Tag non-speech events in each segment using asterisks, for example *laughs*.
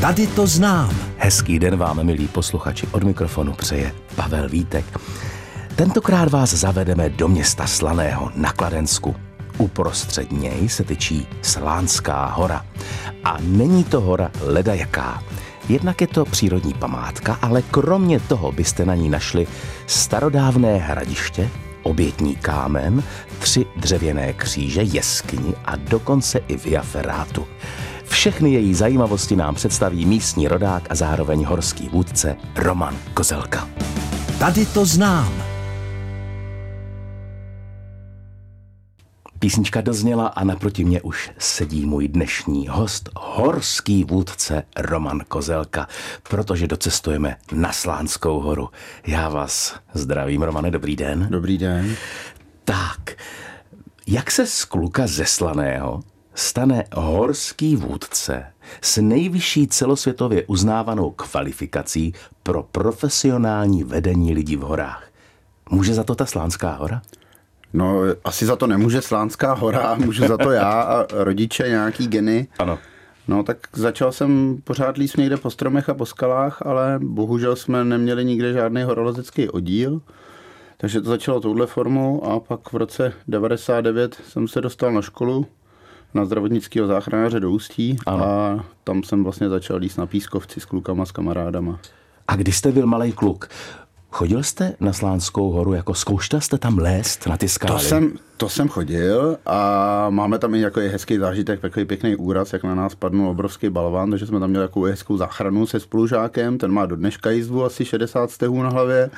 Tady to znám. Hezký den vám, milí posluchači. Od mikrofonu přeje Pavel Vítek. Tentokrát vás zavedeme do města Slaného na Kladensku. Uprostřed něj se tyčí Slánská hora. A není to hora leda jaká. Jednak je to přírodní památka, ale kromě toho byste na ní našli starodávné hradiště, obětní kámen, tři dřevěné kříže, jeskyni a dokonce i via ferrátu. Všechny její zajímavosti nám představí místní rodák a zároveň horský vůdce Roman Kozelka. Tady to znám. Písnička dozněla a naproti mě už sedí můj dnešní host, horský vůdce Roman Kozelka, protože docestujeme na Slánskou horu. Já vás zdravím, Romane, dobrý den. Dobrý den. Tak, jak se z kluka ze Slaného stane horský vůdce s nejvyšší celosvětově uznávanou kvalifikací pro profesionální vedení lidí v horách? Může za to ta Slánská hora? No, asi za to nemůže Slánská hora, *laughs* můžu za to já a rodiče, nějaký geny. Ano. No tak začal jsem pořád líst někde po stromech a po skalách, ale bohužel jsme neměli nikde žádný horolezecký oddíl. Takže to začalo touhle formou a pak v roce 99 jsem se dostal na školu na zdravotnického záchranáře do Ústí ano. a tam jsem vlastně začal líst na pískovci s klukama, s kamarádama. A když jste byl malý kluk, Chodil jste na Slánskou horu, jako zkoušel jste tam lézt na ty skály? To jsem, to jsem chodil a máme tam i jako hezký zážitek, takový pěkný úraz, jak na nás padnul obrovský balván, takže jsme tam měli takovou hezkou záchranu se spolužákem, ten má do dneška jízdu asi 60 stehů na hlavě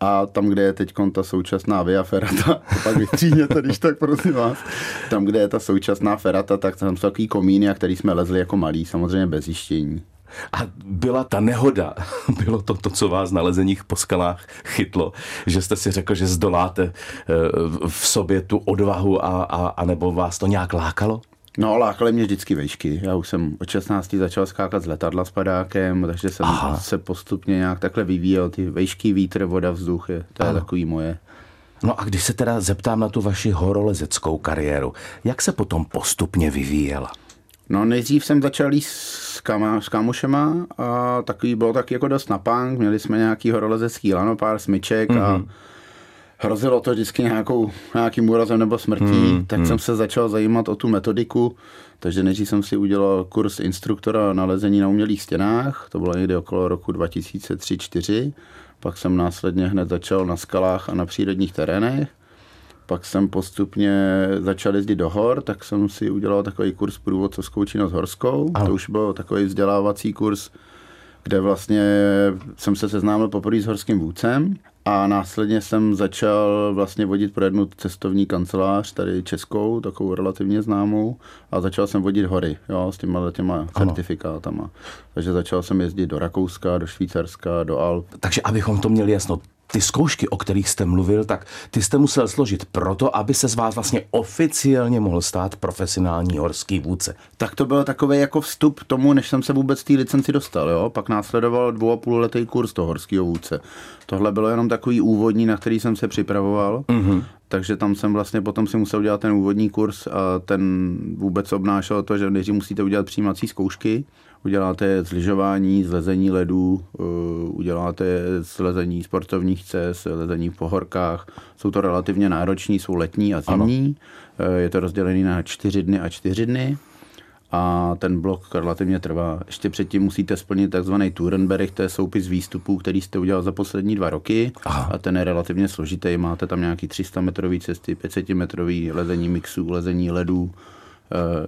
a tam, kde je teď ta současná Via Ferrata, *laughs* to pak vystříhněte, když tak prosím vás, tam, kde je ta současná Ferrata, tak tam jsou takový komíny, a který jsme lezli jako malí, samozřejmě bez zjištění. A byla ta nehoda, *laughs* bylo to to, co vás na lezeních po skalách chytlo, že jste si řekl, že zdoláte eh, v sobě tu odvahu a, a, a nebo vás to nějak lákalo? No, lákaly mě vždycky vejšky. Já už jsem od 16 začal skákat z letadla s padákem, takže jsem Aha. se postupně nějak takhle vyvíjel. Ty vejšky, vítr, voda, vzduch, je, to ano. je takový moje. No a když se teda zeptám na tu vaši horolezeckou kariéru, jak se potom postupně vyvíjela? No nejdřív jsem začal jít s, kama, s kamošema a takový bylo taky jako dost na punk. Měli jsme nějaký horolezecký lano, pár smyček mm-hmm. a mhm. Hrozilo to vždycky nějakou, nějakým úrazem nebo smrtí, mm, tak mm. jsem se začal zajímat o tu metodiku, takže nejdřív jsem si udělal kurz instruktora na lezení na umělých stěnách, to bylo někdy okolo roku 2003-2004, pak jsem následně hned začal na skalách a na přírodních terénech, pak jsem postupně začal jezdit do hor, tak jsem si udělal takový kurz průvodcovskou činnost horskou. Ano. To už byl takový vzdělávací kurz, kde vlastně jsem se seznámil poprvé s horským vůdcem a následně jsem začal vlastně vodit pro jednu cestovní kancelář, tady českou, takovou relativně známou, a začal jsem vodit hory, jo, s těma těma certifikátama. Takže začal jsem jezdit do Rakouska, do Švýcarska, do Alp. Takže abychom to měli jasno, ty zkoušky, o kterých jste mluvil, tak ty jste musel složit proto, aby se z vás vlastně oficiálně mohl stát profesionální horský vůdce. Tak to byl takový jako vstup tomu, než jsem se vůbec té licenci dostal. Jo? Pak následoval dvou a půl letý kurz toho horského vůdce. Tohle bylo jenom takový úvodní, na který jsem se připravoval. Mm-hmm. Takže tam jsem vlastně potom si musel udělat ten úvodní kurz a ten vůbec obnášel to, že nejdřív musíte udělat přijímací zkoušky uděláte zlyžování, zlezení ledů, eh, uděláte zlezení sportovních cest, lezení v pohorkách. Jsou to relativně nároční, jsou letní a zimní. Ano. Eh, je to rozdělené na čtyři dny a čtyři dny a ten blok relativně trvá. Ještě předtím musíte splnit takzvaný Tourenberg, to je soupis výstupů, který jste udělal za poslední dva roky Aha. a ten je relativně složitý. Máte tam nějaký 300 metrový cesty, 500 metrový lezení mixů, lezení ledů,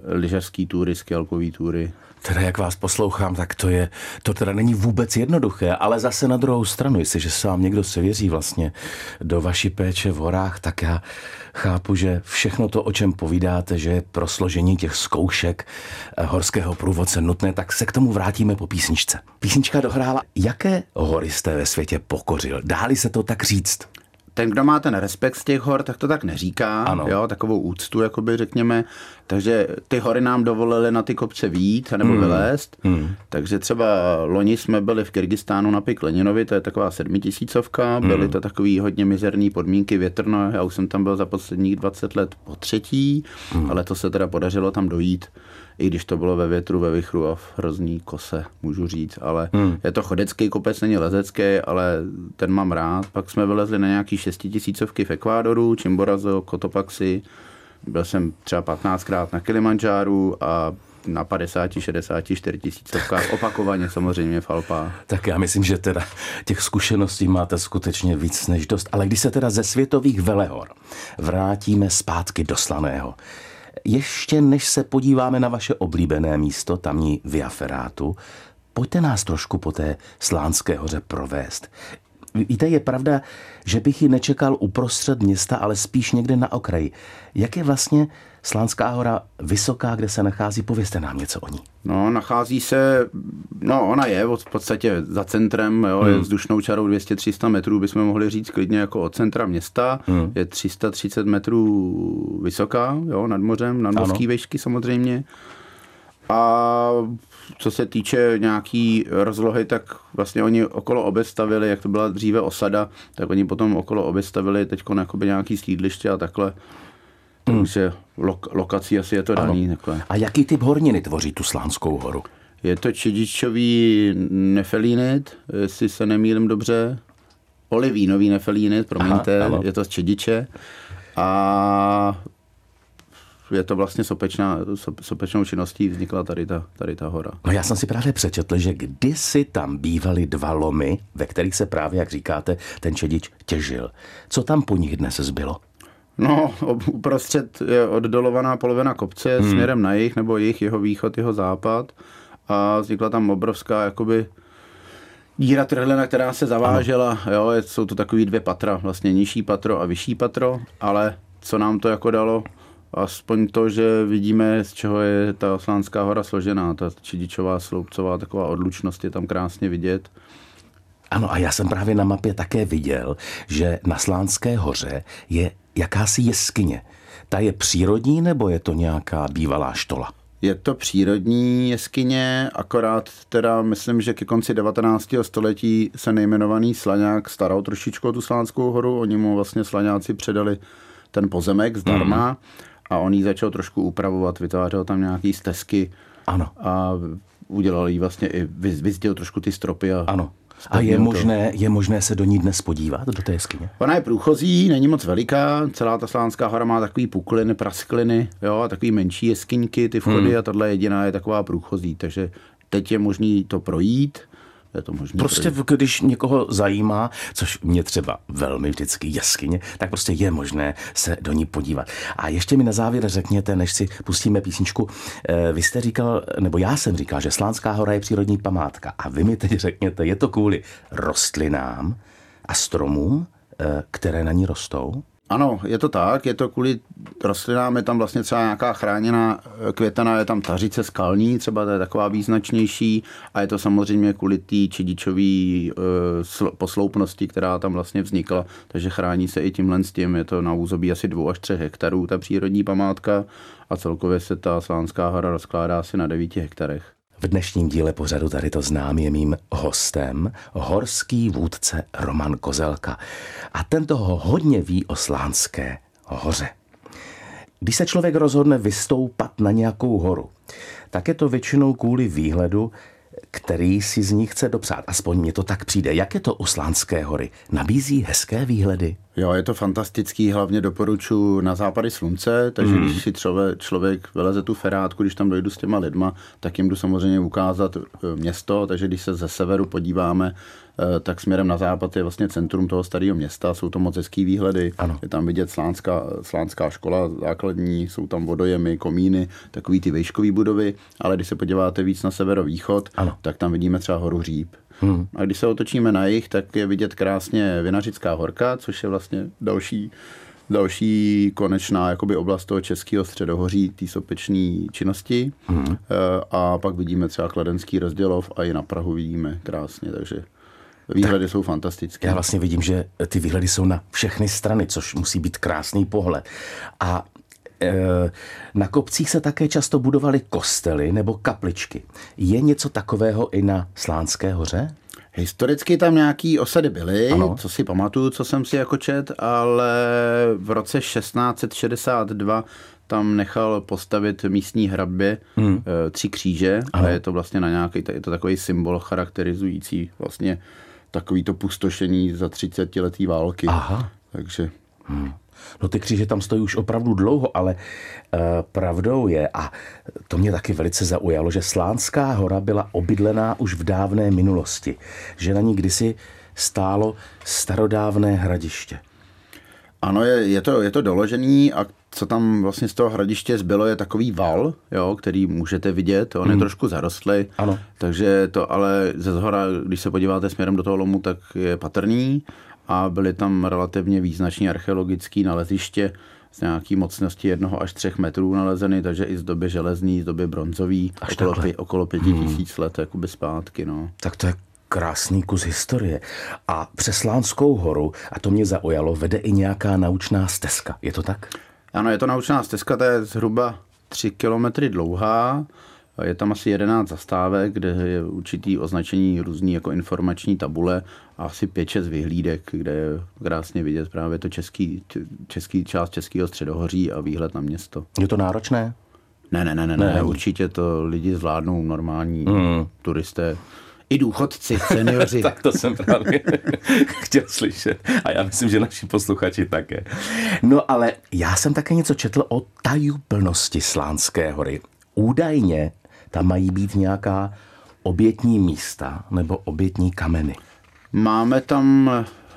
lyžařský túry, skelkový túry. Teda jak vás poslouchám, tak to je, to teda není vůbec jednoduché, ale zase na druhou stranu, jestliže se vám někdo se věří vlastně do vaší péče v horách, tak já chápu, že všechno to, o čem povídáte, že je pro složení těch zkoušek eh, horského průvodce nutné, tak se k tomu vrátíme po písničce. Písnička dohrála, jaké hory jste ve světě pokořil? Dáli se to tak říct? ten, kdo má ten respekt z těch hor, tak to tak neříká, ano. Jo, takovou úctu, jakoby řekněme, Takže ty hory nám dovolily na ty kopce výjít nebo hmm. vylézt. Hmm. Takže třeba loni jsme byli v Kyrgyzstánu na Pik Leninovi, to je taková sedmitisícovka, hmm. byly to takový hodně mizerný podmínky, větrno, já už jsem tam byl za posledních 20 let po třetí, hmm. ale to se teda podařilo tam dojít i když to bylo ve větru, ve vychru a v hrozný kose, můžu říct, ale hmm. je to chodecký kopec, není lezecký, ale ten mám rád. Pak jsme vylezli na nějaký šestitisícovky v Ekvádoru, Chimborazo, Cotopaxi, byl jsem třeba 15krát na Kilimanjáru a na 50, 60, 4 tisícovkách opakovaně samozřejmě v Alpách. Tak já myslím, že teda těch zkušeností máte skutečně víc než dost. Ale když se teda ze světových velehor vrátíme zpátky do Slaného, ještě než se podíváme na vaše oblíbené místo, tamní Via Ferratu, pojďte nás trošku po té Slánské hoře provést. Víte, je pravda, že bych ji nečekal uprostřed města, ale spíš někde na okraji. Jak je vlastně Slánská hora vysoká, kde se nachází? Povězte nám něco o ní. No, nachází se, no ona je v podstatě za centrem, jo, hmm. je vzdušnou čarou 200-300 metrů, bychom mohli říct klidně jako od centra města. Hmm. Je 330 metrů vysoká, jo, nad mořem, nad mořský vešky samozřejmě. A co se týče nějaký rozlohy, tak vlastně oni okolo obestavili, jak to byla dříve osada, tak oni potom okolo obestavili teď nějaký sídliště a takhle. Hmm. Takže lok, lokací asi je to daný. Takhle. A jaký typ horniny tvoří tu Slánskou horu? Je to čedičový nefelínit, jestli se nemýlím dobře. Olivínový nefelínit, promiňte, Aha, je to z čediče. A je to vlastně sopečná, sopečnou činností vznikla tady ta, tady ta hora. No já jsem si právě přečetl, že kdysi tam bývaly dva lomy, ve kterých se právě, jak říkáte, ten čedič těžil. Co tam po nich dnes zbylo? No, uprostřed je oddolovaná polovina kopce hmm. směrem na jih, nebo jich, jeho východ, jeho západ. A vznikla tam obrovská, jakoby, díra trhlina, která se zavážela. Ano. Jo, jsou to takový dvě patra, vlastně nižší patro a vyšší patro, ale co nám to jako dalo? Aspoň to, že vidíme, z čeho je ta Slánská hora složená. Ta Čidičová sloupcová taková odlučnost je tam krásně vidět. Ano, a já jsem právě na mapě také viděl, že na Slánské hoře je jakási jeskyně. Ta je přírodní nebo je to nějaká bývalá štola? Je to přírodní jeskyně, akorát teda myslím, že ke konci 19. století se nejmenovaný Slaňák staral trošičku o tu Slánskou horu. Oni mu vlastně Slaňáci předali ten pozemek zdarma. Mm a on ji začal trošku upravovat, vytvářel tam nějaký stezky ano. a udělal jí vlastně i, vyzděl trošku ty stropy a ano. A je možné, je možné se do ní dnes podívat, do té jeskyně? Ona je průchozí, není moc veliká, celá ta Slánská hora má takový pukliny, praskliny, jo, a takový menší jeskyňky, ty vchody hmm. a tahle jediná je taková průchozí, takže teď je možný to projít je to možné. Prostě projít. když někoho zajímá, což mě třeba velmi vždycky jaskyně, tak prostě je možné se do ní podívat. A ještě mi na závěr řekněte, než si pustíme písničku, eh, vy jste říkal, nebo já jsem říkal, že Slánská hora je přírodní památka. A vy mi teď řekněte, je to kvůli rostlinám a stromům, eh, které na ní rostou? Ano, je to tak, je to kvůli rostlinám, je tam vlastně třeba nějaká chráněná eh, květena, je tam tařice skalní, třeba to je taková význačnější a je to samozřejmě kvůli té čidičové uh, posloupnosti, která tam vlastně vznikla, takže chrání se i tímhle s tím, je to na úzobí asi dvou až třech hektarů, ta přírodní památka a celkově se ta Slánská hora rozkládá asi na 9 hektarech. V dnešním díle pořadu tady to znám je mým hostem horský vůdce Roman Kozelka. A ten toho hodně ví o Slánské hoře. Když se člověk rozhodne vystoupat na nějakou horu, tak je to většinou kvůli výhledu, který si z ní chce dopřát. Aspoň mně to tak přijde. Jak je to u Slánské hory? Nabízí hezké výhledy? Jo, je to fantastický, hlavně doporučuji na západy slunce, takže mm. když si člověk, člověk vyleze tu ferátku, když tam dojdu s těma lidma, tak jim jdu samozřejmě ukázat e, město, takže když se ze severu podíváme, e, tak směrem na západ je vlastně centrum toho starého města, jsou to moc hezký výhledy, ano. je tam vidět slánská, slánská škola základní, jsou tam vodojemy, komíny, takový ty vejškové budovy, ale když se podíváte víc na severovýchod, ano. tak tam vidíme třeba horu Hříb. Hmm. A když se otočíme na jich, tak je vidět krásně Vinařická horka, což je vlastně další další konečná jakoby oblast toho českého středohoří té sopečné činnosti. Hmm. A pak vidíme třeba Kladenský rozdělov a i na Prahu vidíme krásně, takže výhledy tak jsou fantastické. Já vlastně vidím, že ty výhledy jsou na všechny strany, což musí být krásný pohled. A eh, na kopcích se také často budovaly kostely nebo kapličky. Je něco takového i na Slánské hoře? Historicky tam nějaký osady byly, Ano. co si pamatuju, co jsem si jako čet, ale v roce 1662 tam nechal postavit místní hrabě hmm. tři kříže Ano. a je to vlastně na nějaký, je to takový symbol charakterizující vlastně takový to pustošení za 30 letý války. Aha. Takže No ty kříže tam stojí už opravdu dlouho, ale uh, pravdou je, a to mě taky velice zaujalo, že Slánská hora byla obydlená už v dávné minulosti, že na ní kdysi stálo starodávné hradiště. Ano, je, je, to, je to doložený a co tam vlastně z toho hradiště zbylo, je takový val, jo, který můžete vidět, on mm. je trošku zarostlý, Ano. takže to ale ze zhora, když se podíváte směrem do toho lomu, tak je patrný a byly tam relativně význační archeologické naleziště z nějaký mocnosti jednoho až třech metrů nalezeny, takže i z doby železný, z doby bronzový, Až okolo, takhle. pě, okolo pěti tisíc let jakoby zpátky. No. Tak to je krásný kus historie. A přes Slánskou horu, a to mě zaujalo, vede i nějaká naučná stezka. Je to tak? Ano, je to naučná stezka, ta je zhruba 3 kilometry dlouhá. Je tam asi 11 zastávek, kde je určitý označení různý jako informační tabule a asi 5-6 vyhlídek, kde je krásně vidět právě to český, český část českého středohoří a výhled na město. Je to náročné? Ne, ne, ne, ne, Ne. ne. určitě to lidi zvládnou normální mm. turisté. I důchodci, seniori. *laughs* Tak to jsem právě *laughs* chtěl slyšet. A já myslím, že naši posluchači také. No ale já jsem také něco četl o tajuplnosti Slánské hory. Údajně tam mají být nějaká obětní místa nebo obětní kameny. Máme tam,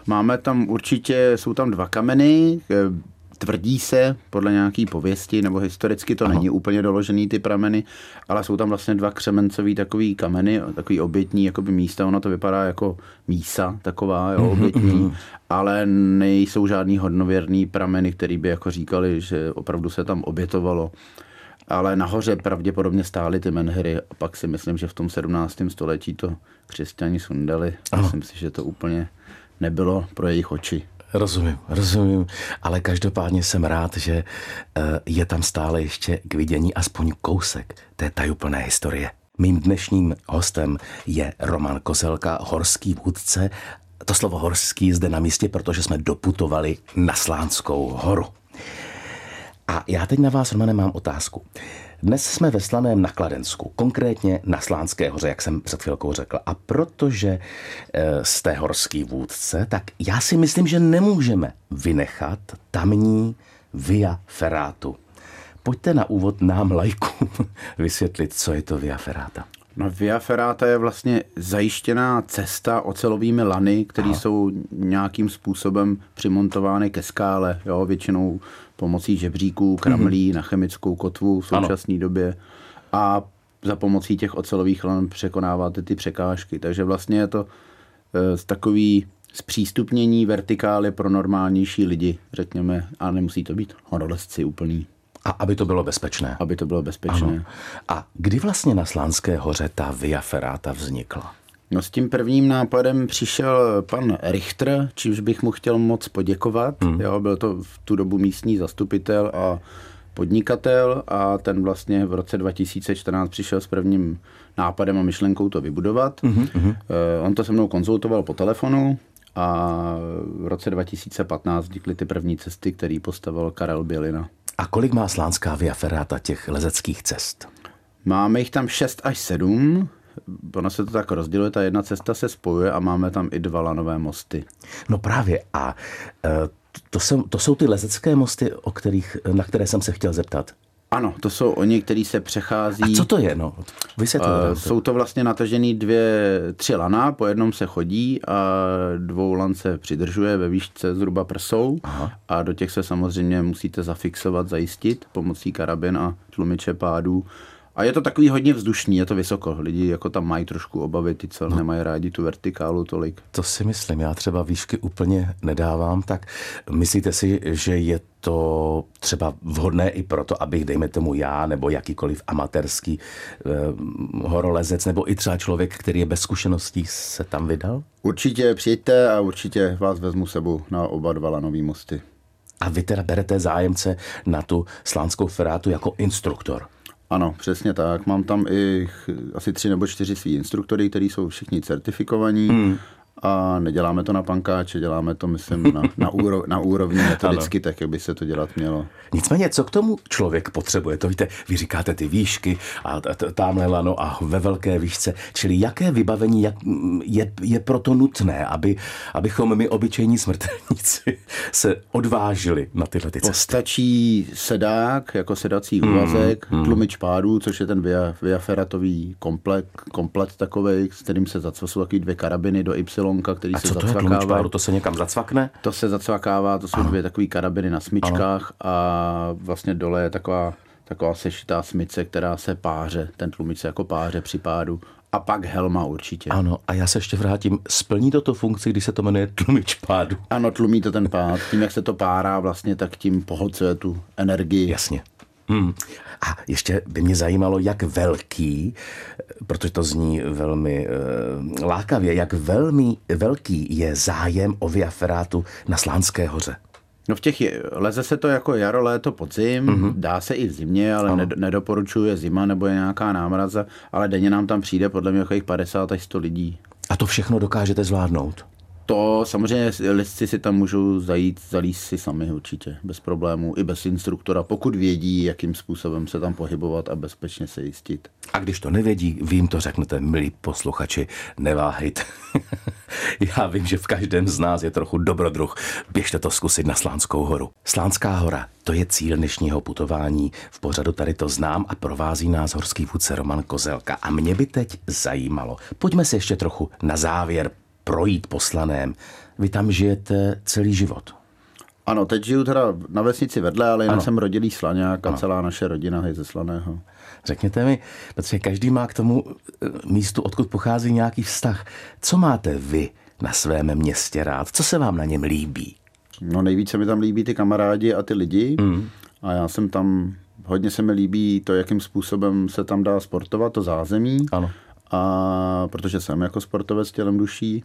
máme tam určitě, jsou tam dva kameny, eh, tvrdí se podle nějaký pověsti, nebo historicky to ano. není úplně doložený ty prameny, ale jsou tam vlastně dva křemencový takový kameny, takový obětní jakoby místa, ono to vypadá jako mísa taková, jo, obětní, ale nejsou žádný hodnověrný prameny, který by jako říkali, že opravdu se tam obětovalo. Ale nahoře pravděpodobně stály ty menhery a pak si myslím, že v tom 17. století to křesťani sundali. Myslím si, že to úplně nebylo pro jejich oči. Rozumím, rozumím, ale každopádně jsem rád, že eh, je tam stále ještě k vidění aspoň kousek té tajuplné historie. Mým dnešním hostem je Roman Kozelka, horský vůdce. To slovo horský zde na místě, protože jsme doputovali na Slánskou horu. A já teď na vás, Romane, mám otázku. Dnes jsme ve slaném na Kladensku, konkrétně na Slánské hoře, jak jsem před chvilkou řekl. A protože e, jste horský vůdce, tak já si myslím, že nemůžeme vynechat tamní Via Ferratu. Pojďte na úvod nám lajkům *laughs* vysvětlit, co je to Via Ferrata. No Via Ferrata je vlastně zajištěná cesta ocelovými lany, které jsou nějakým způsobem přimontovány ke skále, jo, většinou pomocí žebříků, kramlí mm-hmm. na chemickou kotvu v současné době a za pomocí těch ocelových lan překonáváte ty překážky. Takže vlastně je to e, takový zpřístupnění vertikály pro normálnější lidi, řekněme, a nemusí to být horolezci úplný, A aby to bylo bezpečné. aby to bylo bezpečné. Ano. A kdy vlastně na Slánské hoře ta Via Ferrata vznikla? No s tím prvním nápadem přišel pan Richter, čímž bych mu chtěl moc poděkovat. Hmm. Jo, byl to v tu dobu místní zastupitel a podnikatel a ten vlastně v roce 2014 přišel s prvním nápadem a myšlenkou to vybudovat. Hmm. On to se mnou konzultoval po telefonu a v roce 2015 vznikly ty první cesty, který postavil Karel Bělina. A kolik má Slánská Via Ferrata těch lezeckých cest? Máme jich tam 6 až 7. Ono se to tak rozděluje, ta jedna cesta se spojuje a máme tam i dva lanové mosty. No právě. A e, to, jsou, to jsou ty lezecké mosty, o kterých, na které jsem se chtěl zeptat. Ano, to jsou oni, kteří se přechází. A co to je? No, vysvětlete. Uh, nám to. jsou to vlastně natažený dvě, tři lana, po jednom se chodí a dvou lan se přidržuje ve výšce zhruba prsou Aha. a do těch se samozřejmě musíte zafixovat, zajistit pomocí karabin a tlumiče pádů. A je to takový hodně vzdušný, je to vysoko. Lidi jako tam mají trošku obavy, ty co no. nemají rádi tu vertikálu tolik. To si myslím, já třeba výšky úplně nedávám, tak myslíte si, že je to třeba vhodné i proto, abych, dejme tomu já, nebo jakýkoliv amatérský eh, horolezec, nebo i třeba člověk, který je bez zkušeností, se tam vydal? Určitě přijďte a určitě vás vezmu sebou na oba dva lanové mosty. A vy teda berete zájemce na tu slánskou ferátu jako instruktor. Ano, přesně tak. Mám tam i asi tři nebo čtyři svý instruktory, kteří jsou všichni certifikovaní. Hmm a neděláme to na pankáče, děláme to, myslím, na, na, *laughs* úro, na úrovni metodicky, tak, jak by se to dělat mělo. Nicméně, co k tomu člověk potřebuje? To víte, vy říkáte ty výšky a tamhle lano a ve velké výšce, čili jaké vybavení jak, je, je proto nutné, aby, abychom my, obyčejní smrtelníci, *laughs* se odvážili na tyhle ty cesty? Stačí sedák, jako sedací hmm, úvazek, hmm, tlumič pádů, což je ten via, viaferatový komplet, komplet takový, s kterým se zacvasují takový dvě karabiny do Y klonka, který a se co to zacvakává. Je to se někam zacvakne? To se zacvakává, to jsou ano. dvě takové karabiny na smyčkách ano. a vlastně dole je taková, taková sešitá smyce, která se páře, ten tlumič se jako páře při pádu a pak helma určitě. Ano, a já se ještě vrátím. Splní to tu funkci, když se to jmenuje tlumič pádu? Ano, tlumí to ten pád. Tím, jak se to párá vlastně, tak tím pohlcuje tu energii. Jasně. Hmm. A ještě by mě zajímalo, jak velký, protože to zní velmi uh, lákavě, jak velmi velký je zájem o viaferátu na Slánské hoře. No v těch je, leze se to jako jaro, léto, podzim, mm-hmm. dá se i v zimě, ale ned, nedoporučuje zima nebo je nějaká námraza, ale denně nám tam přijde podle mě jako 50 až 100 lidí. A to všechno dokážete zvládnout? To samozřejmě listci si tam můžou zajít, zalíst si sami určitě, bez problémů, i bez instruktora, pokud vědí, jakým způsobem se tam pohybovat a bezpečně se jistit. A když to nevědí, vy jim to řeknete, milí posluchači, neváhejte. *laughs* Já vím, že v každém z nás je trochu dobrodruh. Běžte to zkusit na Slánskou horu. Slánská hora, to je cíl dnešního putování. V pořadu tady to znám a provází nás horský vůdce Roman Kozelka. A mě by teď zajímalo, pojďme se ještě trochu na závěr projít poslaném. Vy tam žijete celý život. Ano, teď žiju teda na vesnici vedle, ale jinak jsem rodilý slaňák a ano. celá naše rodina je ze Slaného. Řekněte mi, protože každý má k tomu eh, místu, odkud pochází nějaký vztah. Co máte vy na svém městě rád? Co se vám na něm líbí? No nejvíce mi tam líbí ty kamarádi a ty lidi. Mm. A já jsem tam, hodně se mi líbí to, jakým způsobem se tam dá sportovat, to zázemí. Ano a protože jsem jako sportovec tělem duší,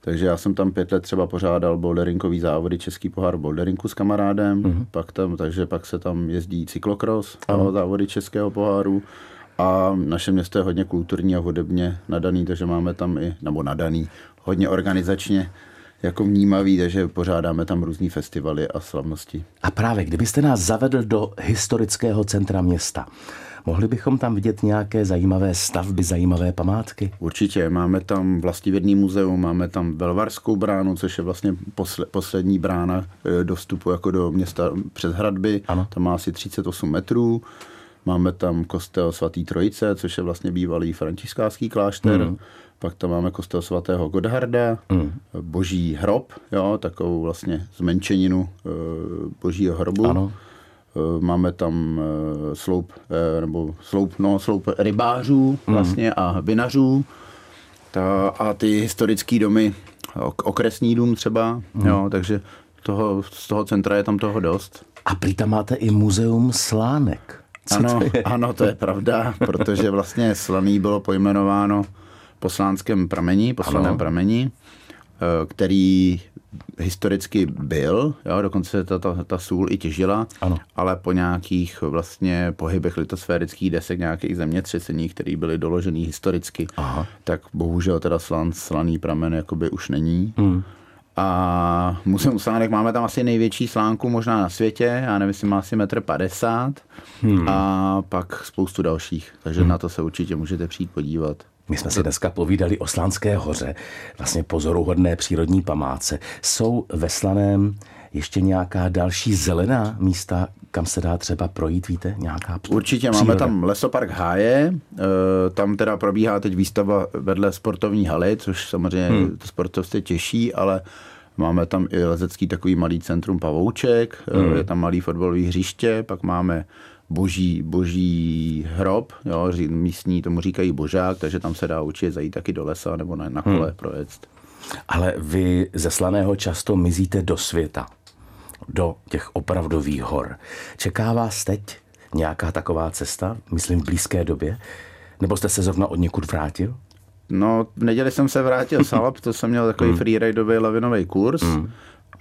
takže já jsem tam pět let třeba pořádal boulderinkový závody, Český pohár boulderingu s kamarádem, uh-huh. pak tam, takže pak se tam jezdí cyklokros, uh-huh. závody Českého poháru a naše město je hodně kulturní a hudebně nadaný, takže máme tam i, nebo nadaný, hodně organizačně jako vnímavý, takže pořádáme tam různý festivaly a slavnosti. A právě, kdybyste nás zavedl do historického centra města, Mohli bychom tam vidět nějaké zajímavé stavby, zajímavé památky? Určitě. Máme tam vlastivědný muzeum, máme tam Velvarskou bránu, což je vlastně posle, poslední brána e, do vstupu jako do města přes hradby. Ano. Tam má asi 38 metrů. Máme tam kostel svatý Trojice, což je vlastně bývalý františkářský klášter. Mm. Pak tam máme kostel svatého Godharda, mm. boží hrob, jo, takovou vlastně zmenšeninu e, božího hrobu. Ano. Eh, máme tam eh, sloup, eh, nebo sloup, no, sloup rybářů mhm. vlastně mm. a vinařů ta, a ty historické domy, okresní dům třeba, mm. jo, takže toho, z toho centra je tam toho dost. A prý tam máte i muzeum slánek. Co ano, to je? ano, to je pravda, protože vlastně slaný bylo pojmenováno po slánském pramení, po slaném pramení, který historicky byl, jo, dokonce ta, ta, ta sůl i těžila, ano. ale po nějakých vlastně pohybech litosférických desek, nějakých zemětřesení, které byly doložený historicky, Aha. tak bohužel teda slan, slaný pramen jakoby už není. Hmm. A Muzeum slánek máme tam asi největší slánku možná na světě, já nevím, jestli má asi metr 50 hmm. a pak spoustu dalších, takže hmm. na to se určitě můžete přijít podívat. My jsme si dneska povídali o Slánské hoře, vlastně pozoruhodné přírodní památce. Jsou ve Slaném ještě nějaká další zelená místa, kam se dá třeba projít, víte, nějaká Určitě, příroda. máme tam lesopark Háje, eh, tam teda probíhá teď výstava vedle sportovní haly, což samozřejmě hmm. to sportovce těší, ale máme tam i lezecký takový malý centrum Pavouček, eh, hmm. je tam malý fotbalový hřiště, pak máme boží, boží hrob, jo, místní tomu říkají božák, takže tam se dá určitě zajít taky do lesa nebo na, na kole hmm. projet. Ale vy ze Slaného často mizíte do světa, do těch opravdových hor. Čeká vás teď nějaká taková cesta, myslím v blízké době? Nebo jste se zrovna od někud vrátil? No, v neděli jsem se vrátil z Alp, to jsem měl takový hmm. freeridový lavinový kurz. Hmm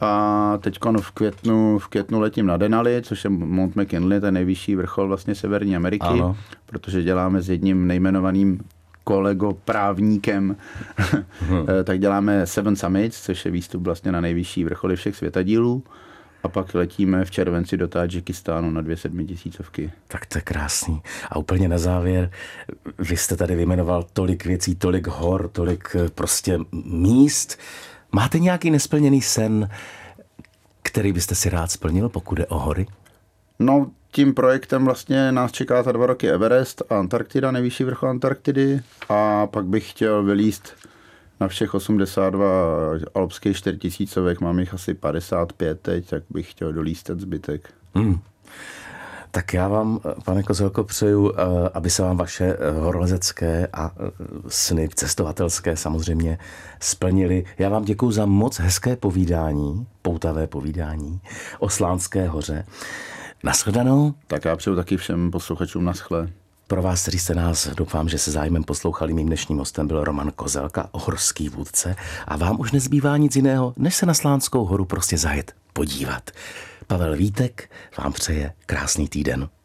A teď v květnu, v květnu letím na Denali, což je Mount McKinley, ten nejvyšší vrchol vlastně Severní Ameriky, ano. protože děláme s jedním nejmenovaným kolego právníkem, hmm. *laughs* tak děláme Seven Summits, což je výstup vlastně na nejvyšší vrcholy všech světadílů. A pak letíme v červenci do Tadžikistánu na dvě sedmitisícovky. Tak to je krásný. A úplně na závěr, vy jste tady vyjmenoval tolik věcí, tolik hor, tolik eh, prostě míst. Máte nějaký nesplněný sen, který byste si rád splnil, pokud je o hory? No, tím projektem vlastně nás čeká za dva roky Everest a Antarktida, nejvyšší vrchol Antarktidy. A pak bych chtěl vylíst na všech 82 alpských čtyřtisícovek, mám jich asi 55 teď, tak bych chtěl dolíst ten zbytek. Hmm. Tak já vám, pane Kozelko, přeju, eh, aby se vám vaše eh, horolezecké a eh, sny cestovatelské samozřejmě splnily. Já vám děkuji za moc hezké povídání, poutavé povídání o Slánské hoře. Naschledanou. Tak já přeju taky všem posluchačům naschle. Pro vás, kteří jste nás, doufám, že se zájmem poslouchali, mým dnešním hostem byl Roman Kozelka, horský vůdce a vám už nezbývá nic jiného, než se na Slánskou horu prostě zajet podívat. Pavel Vítek vám přeje krásný týden.